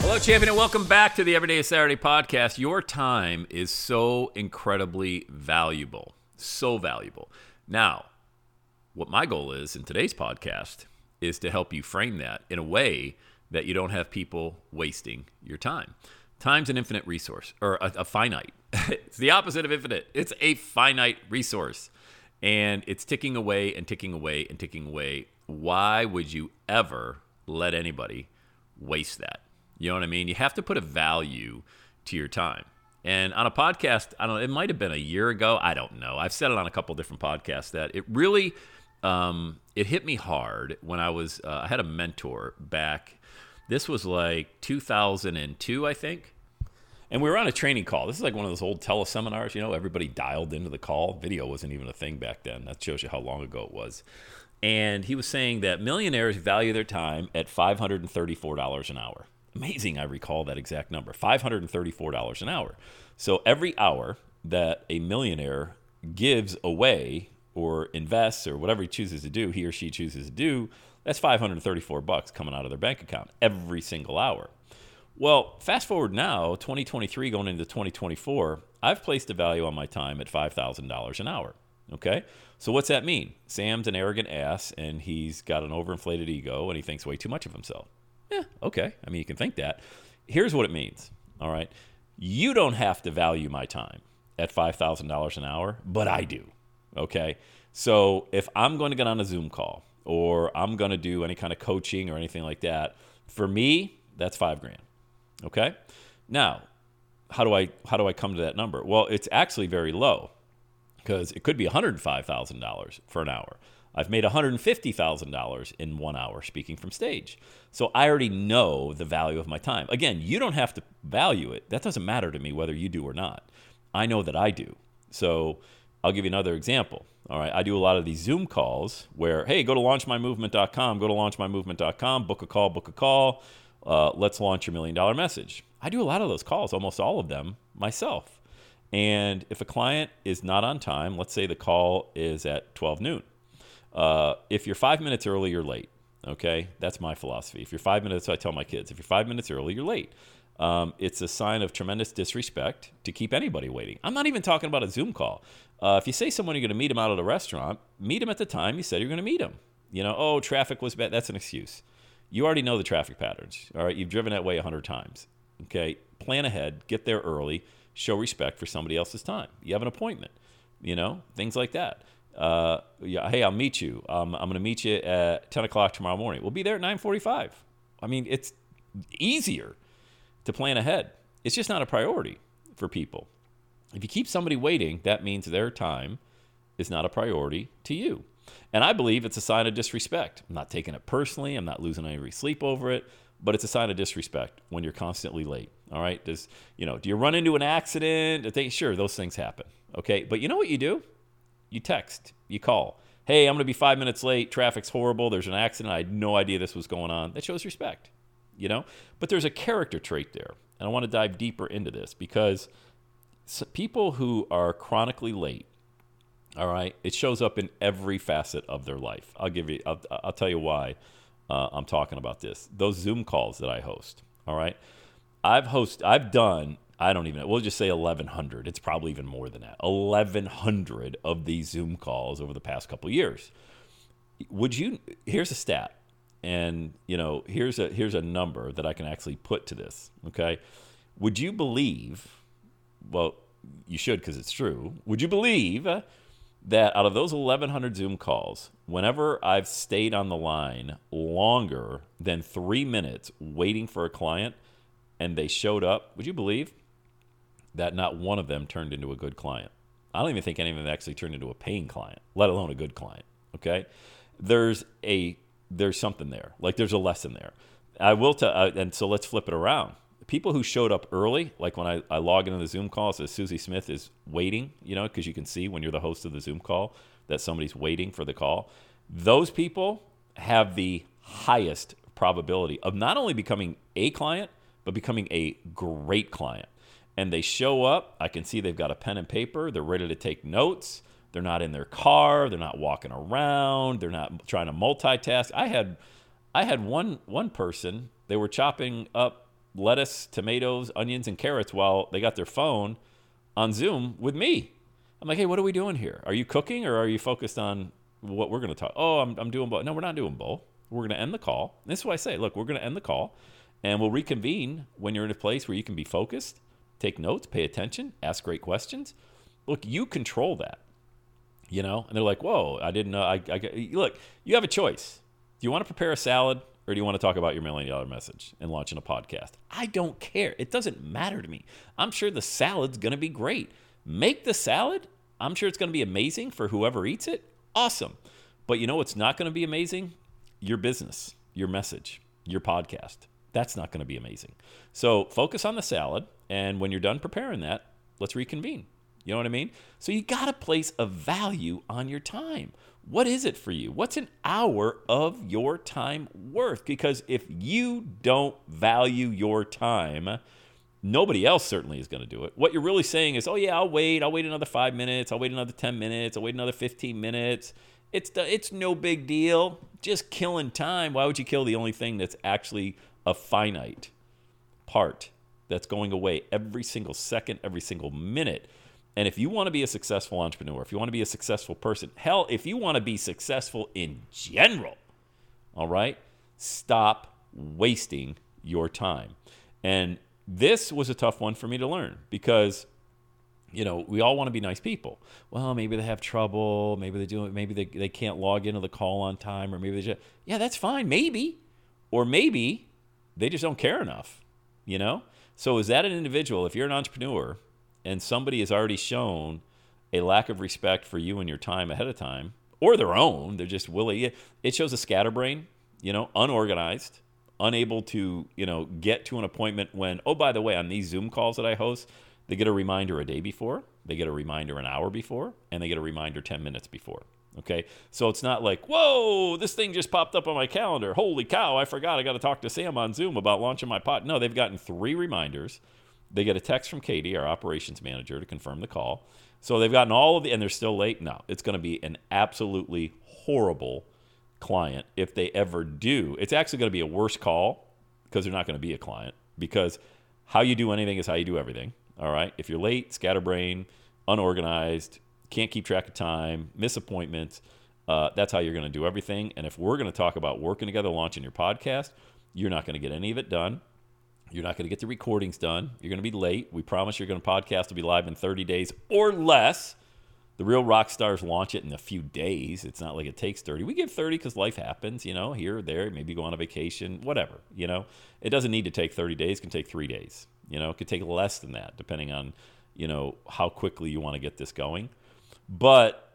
Hello, champion, and welcome back to the Everyday Saturday podcast. Your time is so incredibly valuable. So valuable. Now, what my goal is in today's podcast is to help you frame that in a way that you don't have people wasting your time. Time's an infinite resource, or a, a finite. it's the opposite of infinite. It's a finite resource. And it's ticking away and ticking away and ticking away. Why would you ever let anybody waste that? You know what I mean? You have to put a value to your time. And on a podcast, I don't it might have been a year ago. I don't know. I've said it on a couple different podcasts that it really um, it hit me hard when I was uh, I had a mentor back. This was like 2002, I think. And we were on a training call. This is like one of those old teleseminars, you know, everybody dialed into the call. Video wasn't even a thing back then. That shows you how long ago it was. And he was saying that millionaires value their time at $534 an hour amazing I recall that exact number $534 an hour. So every hour that a millionaire gives away or invests or whatever he chooses to do, he or she chooses to do, that's 534 bucks coming out of their bank account every single hour. Well, fast forward now, 2023 going into 2024, I've placed a value on my time at $5,000 an hour. Okay? So what's that mean? Sam's an arrogant ass and he's got an overinflated ego and he thinks way too much of himself. Yeah, okay. I mean, you can think that. Here's what it means. All right. You don't have to value my time at $5,000 an hour, but I do. Okay. So if I'm going to get on a Zoom call or I'm going to do any kind of coaching or anything like that, for me, that's five grand. Okay. Now, how do I how do I come to that number? Well, it's actually very low because it could be $105,000 for an hour. I've made $150,000 in one hour speaking from stage. So I already know the value of my time. Again, you don't have to value it. That doesn't matter to me whether you do or not. I know that I do. So I'll give you another example. All right, I do a lot of these Zoom calls where, hey, go to launchmymovement.com, go to launchmymovement.com, book a call, book a call. Uh, let's launch your million dollar message. I do a lot of those calls, almost all of them myself. And if a client is not on time, let's say the call is at 12 noon, uh, if you're five minutes early, you're late. Okay, that's my philosophy. If you're five minutes, I tell my kids, if you're five minutes early, you're late. Um, it's a sign of tremendous disrespect to keep anybody waiting. I'm not even talking about a Zoom call. Uh, if you say someone you're going to meet them out at a restaurant, meet them at the time you said you're going to meet them. You know, oh, traffic was bad. That's an excuse. You already know the traffic patterns. All right, you've driven that way a hundred times. Okay, plan ahead, get there early, show respect for somebody else's time. You have an appointment. You know, things like that uh, yeah, hey, I'll meet you. Um, I'm going to meet you at 10 o'clock tomorrow morning. We'll be there at 9:45. I mean, it's easier to plan ahead. It's just not a priority for people. If you keep somebody waiting, that means their time is not a priority to you. And I believe it's a sign of disrespect. I'm not taking it personally. I'm not losing any sleep over it, but it's a sign of disrespect when you're constantly late. All right? Does you know? Do you run into an accident? They, sure, those things happen. Okay, but you know what you do? You text, you call. Hey, I'm going to be five minutes late. Traffic's horrible. There's an accident. I had no idea this was going on. That shows respect, you know? But there's a character trait there. And I want to dive deeper into this because people who are chronically late, all right, it shows up in every facet of their life. I'll give you, I'll, I'll tell you why uh, I'm talking about this. Those Zoom calls that I host, all right, I've host, I've done I don't even know. We'll just say 1,100. It's probably even more than that. 1,100 of these Zoom calls over the past couple years. Would you? Here's a stat, and you know, here's a here's a number that I can actually put to this. Okay, would you believe? Well, you should because it's true. Would you believe that out of those 1,100 Zoom calls, whenever I've stayed on the line longer than three minutes waiting for a client and they showed up, would you believe that not one of them turned into a good client? I don't even think any of them actually turned into a paying client, let alone a good client. Okay, there's a there's something there. Like there's a lesson there. I will tell, uh, and so let's flip it around. People who showed up early, like when I, I log into the Zoom call, says Susie Smith is waiting, you know, because you can see when you're the host of the Zoom call that somebody's waiting for the call. Those people have the highest probability of not only becoming a client, but becoming a great client. And they show up, I can see they've got a pen and paper, they're ready to take notes. They're not in their car, they're not walking around, they're not trying to multitask. I had I had one one person, they were chopping up lettuce, tomatoes, onions and carrots while they got their phone on Zoom with me. I'm like, "Hey, what are we doing here? Are you cooking or are you focused on what we're going to talk? Oh, I'm, I'm doing both. No, we're not doing both. We're going to end the call. This is why I say, look, we're going to end the call and we'll reconvene when you're in a place where you can be focused, take notes, pay attention, ask great questions. Look, you control that, you know? And they're like, whoa, I didn't know. I, I, look, you have a choice. Do you want to prepare a salad or do you want to talk about your million dollar message and launching a podcast? I don't care. It doesn't matter to me. I'm sure the salad's going to be great. Make the salad. I'm sure it's going to be amazing for whoever eats it. Awesome. But you know what's not going to be amazing? Your business, your message, your podcast. That's not going to be amazing. So focus on the salad. And when you're done preparing that, let's reconvene. You know what I mean? So you got to place a value on your time. What is it for you? What's an hour of your time worth? Because if you don't value your time, nobody else certainly is going to do it. What you're really saying is, oh, yeah, I'll wait. I'll wait another five minutes. I'll wait another 10 minutes. I'll wait another 15 minutes. It's, the, it's no big deal. Just killing time. Why would you kill the only thing that's actually a finite part that's going away every single second, every single minute? And if you want to be a successful entrepreneur, if you want to be a successful person, hell, if you want to be successful in general, all right, stop wasting your time. And this was a tough one for me to learn because you know, we all want to be nice people. Well, maybe they have trouble. Maybe they do. Maybe they, they can't log into the call on time, or maybe they just, yeah, that's fine. Maybe. Or maybe they just don't care enough, you know? So, is that an individual, if you're an entrepreneur and somebody has already shown a lack of respect for you and your time ahead of time, or their own, they're just willy, it shows a scatterbrain, you know, unorganized, unable to, you know, get to an appointment when, oh, by the way, on these Zoom calls that I host, they get a reminder a day before, they get a reminder an hour before, and they get a reminder 10 minutes before. Okay. So it's not like, whoa, this thing just popped up on my calendar. Holy cow, I forgot I got to talk to Sam on Zoom about launching my pot. No, they've gotten three reminders. They get a text from Katie, our operations manager, to confirm the call. So they've gotten all of the, and they're still late. No, it's going to be an absolutely horrible client if they ever do. It's actually going to be a worse call because they're not going to be a client because how you do anything is how you do everything. All right. If you're late, scatterbrain, unorganized, can't keep track of time, miss appointments, uh, that's how you're going to do everything. And if we're going to talk about working together, launching your podcast, you're not going to get any of it done. You're not going to get the recordings done. You're going to be late. We promise you're going to podcast to be live in 30 days or less. The real rock stars launch it in a few days. It's not like it takes 30. We give 30 because life happens, you know, here or there. Maybe go on a vacation, whatever, you know. It doesn't need to take 30 days. It can take three days. You know, it could take less than that, depending on, you know, how quickly you want to get this going. But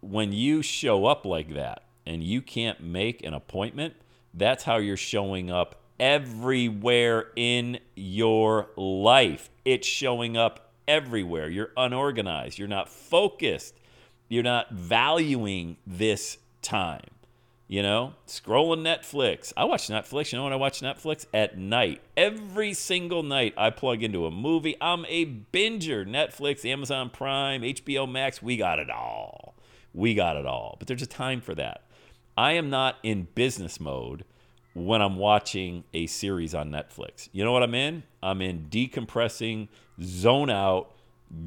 when you show up like that and you can't make an appointment, that's how you're showing up everywhere in your life. It's showing up everywhere. You're unorganized. You're not focused. You're not valuing this time. You know, scrolling Netflix. I watch Netflix. You know when I watch Netflix? At night. Every single night, I plug into a movie. I'm a binger. Netflix, Amazon Prime, HBO Max. We got it all. We got it all. But there's a time for that. I am not in business mode when I'm watching a series on Netflix. You know what I'm in? I'm in decompressing, zone out,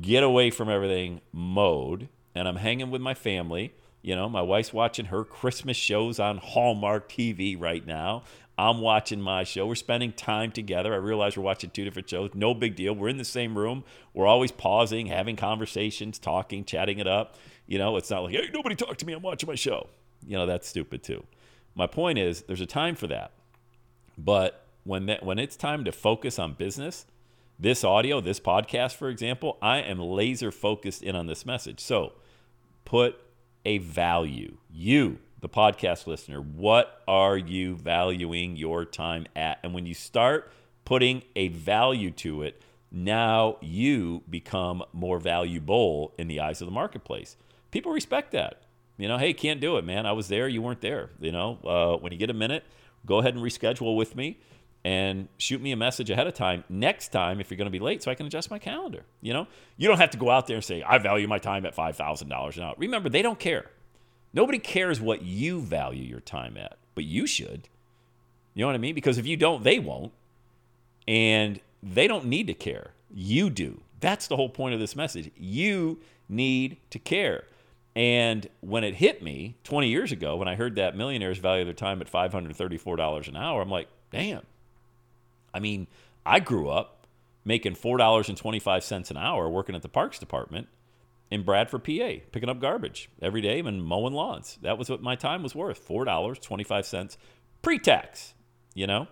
get away from everything mode. And I'm hanging with my family you know, my wife's watching her Christmas shows on Hallmark TV right now. I'm watching my show. We're spending time together. I realize we're watching two different shows. No big deal. We're in the same room. We're always pausing, having conversations, talking, chatting it up. You know, it's not like, hey, nobody talk to me. I'm watching my show. You know, that's stupid too. My point is, there's a time for that. But when that when it's time to focus on business, this audio, this podcast, for example, I am laser focused in on this message. So put a value. You, the podcast listener, what are you valuing your time at? And when you start putting a value to it, now you become more valuable in the eyes of the marketplace. People respect that. You know, hey, can't do it, man. I was there, you weren't there. You know, uh, when you get a minute, go ahead and reschedule with me and shoot me a message ahead of time next time if you're going to be late so I can adjust my calendar. You know, you don't have to go out there and say, I value my time at $5,000 an hour. Remember, they don't care. Nobody cares what you value your time at, but you should. You know what I mean? Because if you don't, they won't. And they don't need to care. You do. That's the whole point of this message. You need to care. And when it hit me 20 years ago, when I heard that millionaires value their time at $534 an hour, I'm like, damn. I mean, I grew up making $4.25 an hour working at the parks department in Bradford, PA, picking up garbage every day and mowing lawns. That was what my time was worth $4.25 pre tax, you know?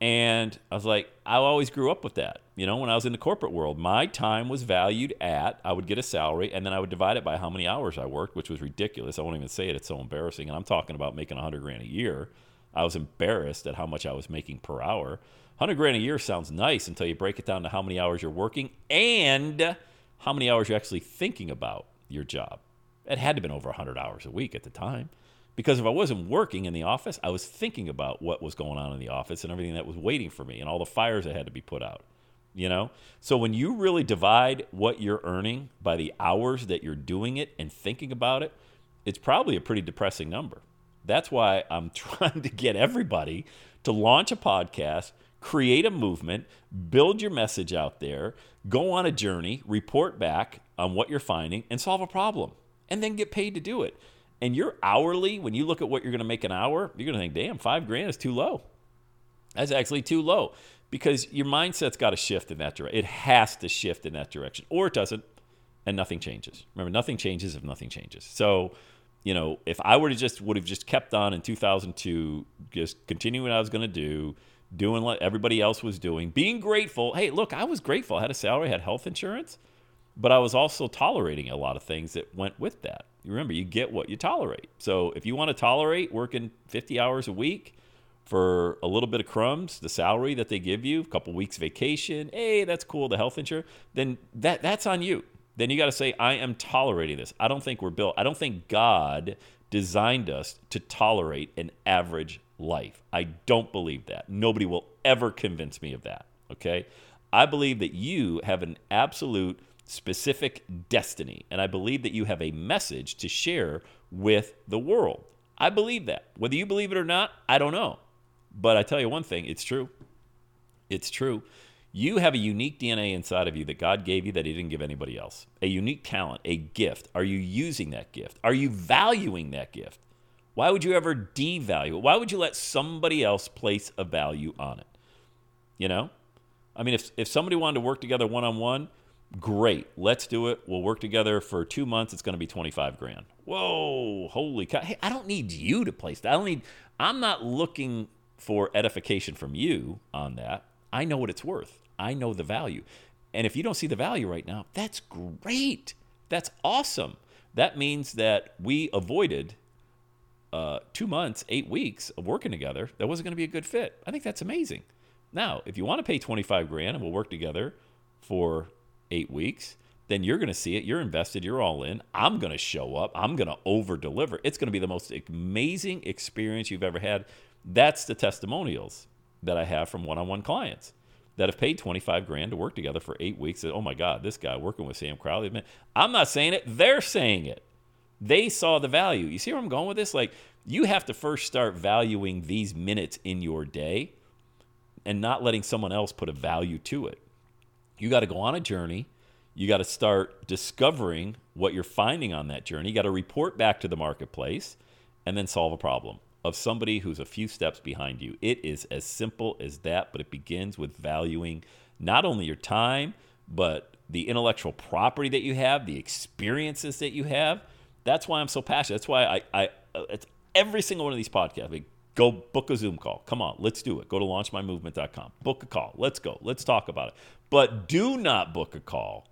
And I was like, I always grew up with that. You know, when I was in the corporate world, my time was valued at, I would get a salary and then I would divide it by how many hours I worked, which was ridiculous. I won't even say it. It's so embarrassing. And I'm talking about making 100 grand a year. I was embarrassed at how much I was making per hour. 100 grand a year sounds nice until you break it down to how many hours you're working and how many hours you're actually thinking about your job. It had to have been over 100 hours a week at the time. Because if I wasn't working in the office, I was thinking about what was going on in the office and everything that was waiting for me and all the fires that had to be put out. You know? So when you really divide what you're earning by the hours that you're doing it and thinking about it, it's probably a pretty depressing number. That's why I'm trying to get everybody to launch a podcast, create a movement, build your message out there, go on a journey, report back on what you're finding, and solve a problem, and then get paid to do it. And you're hourly, when you look at what you're going to make an hour, you're going to think, damn, five grand is too low. That's actually too low because your mindset's got to shift in that direction. It has to shift in that direction, or it doesn't, and nothing changes. Remember, nothing changes if nothing changes. So, you know, if I were to just would have just kept on in 2002, just continuing what I was going to do, doing what everybody else was doing, being grateful. Hey, look, I was grateful. I had a salary, I had health insurance, but I was also tolerating a lot of things that went with that. You remember, you get what you tolerate. So if you want to tolerate working 50 hours a week for a little bit of crumbs, the salary that they give you, a couple weeks vacation, hey, that's cool, the health insurance, then that that's on you. Then you got to say, I am tolerating this. I don't think we're built. I don't think God designed us to tolerate an average life. I don't believe that. Nobody will ever convince me of that. Okay? I believe that you have an absolute specific destiny. And I believe that you have a message to share with the world. I believe that. Whether you believe it or not, I don't know. But I tell you one thing it's true. It's true. You have a unique DNA inside of you that God gave you that He didn't give anybody else. A unique talent, a gift. Are you using that gift? Are you valuing that gift? Why would you ever devalue it? Why would you let somebody else place a value on it? You know? I mean, if, if somebody wanted to work together one on one, Great, let's do it. We'll work together for two months. It's going to be 25 grand. Whoa, holy cow. Hey, I don't need you to place that. I don't need, I'm not looking for edification from you on that. I know what it's worth, I know the value. And if you don't see the value right now, that's great. That's awesome. That means that we avoided uh, two months, eight weeks of working together. That wasn't going to be a good fit. I think that's amazing. Now, if you want to pay 25 grand and we'll work together for eight weeks, then you're going to see it. You're invested. You're all in. I'm going to show up. I'm going to over deliver. It's going to be the most amazing experience you've ever had. That's the testimonials that I have from one on one clients that have paid 25 grand to work together for eight weeks. oh my God, this guy working with Sam Crowley. Man, I'm not saying it. They're saying it. They saw the value. You see where I'm going with this? Like, you have to first start valuing these minutes in your day and not letting someone else put a value to it. You got to go on a journey. You got to start discovering what you're finding on that journey. You got to report back to the marketplace and then solve a problem of somebody who's a few steps behind you. It is as simple as that, but it begins with valuing not only your time, but the intellectual property that you have, the experiences that you have. That's why I'm so passionate. That's why I, I uh, it's every single one of these podcasts. Like, go book a Zoom call. Come on, let's do it. Go to launchmymovement.com. Book a call. Let's go. Let's talk about it. But do not book a call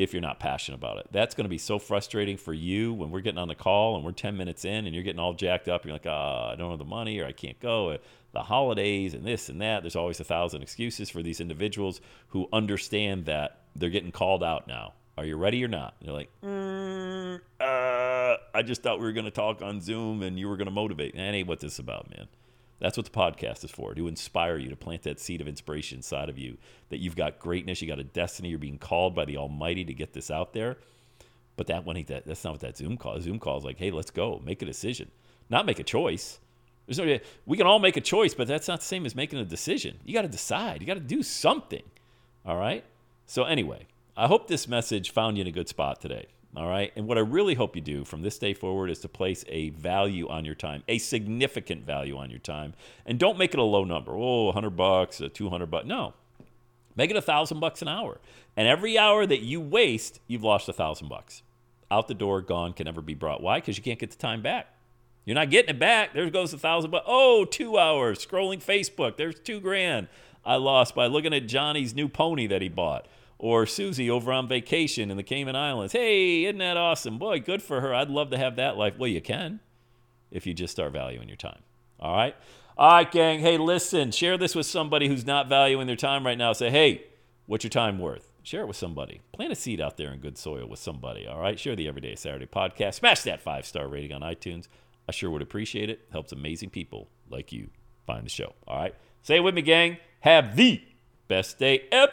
if you're not passionate about it. That's going to be so frustrating for you when we're getting on the call and we're 10 minutes in and you're getting all jacked up. You're like, oh, I don't have the money or I can't go. The holidays and this and that. There's always a thousand excuses for these individuals who understand that they're getting called out now. Are you ready or not? And they're like, mm, uh, I just thought we were going to talk on Zoom and you were going to motivate. That ain't what this is about, man. That's what the podcast is for to inspire you, to plant that seed of inspiration inside of you that you've got greatness, you got a destiny, you're being called by the Almighty to get this out there. But that one ain't that. That's not what that Zoom call. Zoom call is like, hey, let's go, make a decision, not make a choice. There's no, we can all make a choice, but that's not the same as making a decision. You got to decide. You got to do something. All right. So anyway, I hope this message found you in a good spot today. All right. And what I really hope you do from this day forward is to place a value on your time, a significant value on your time. And don't make it a low number. Oh, 100 bucks, 200 bucks. No. Make it a thousand bucks an hour. And every hour that you waste, you've lost a thousand bucks. Out the door, gone, can never be brought. Why? Because you can't get the time back. You're not getting it back. There goes a thousand bucks. Oh, two hours scrolling Facebook. There's two grand I lost by looking at Johnny's new pony that he bought or Susie over on vacation in the Cayman Islands. Hey, isn't that awesome? Boy, good for her. I'd love to have that life. Well, you can if you just start valuing your time. All right? All right, gang. Hey, listen, share this with somebody who's not valuing their time right now. Say, hey, what's your time worth? Share it with somebody. Plant a seed out there in good soil with somebody. All right? Share the Everyday Saturday podcast. Smash that five star rating on iTunes. I sure would appreciate it. Helps amazing people like you find the show. All right? Say it with me, gang. Have the best day ever.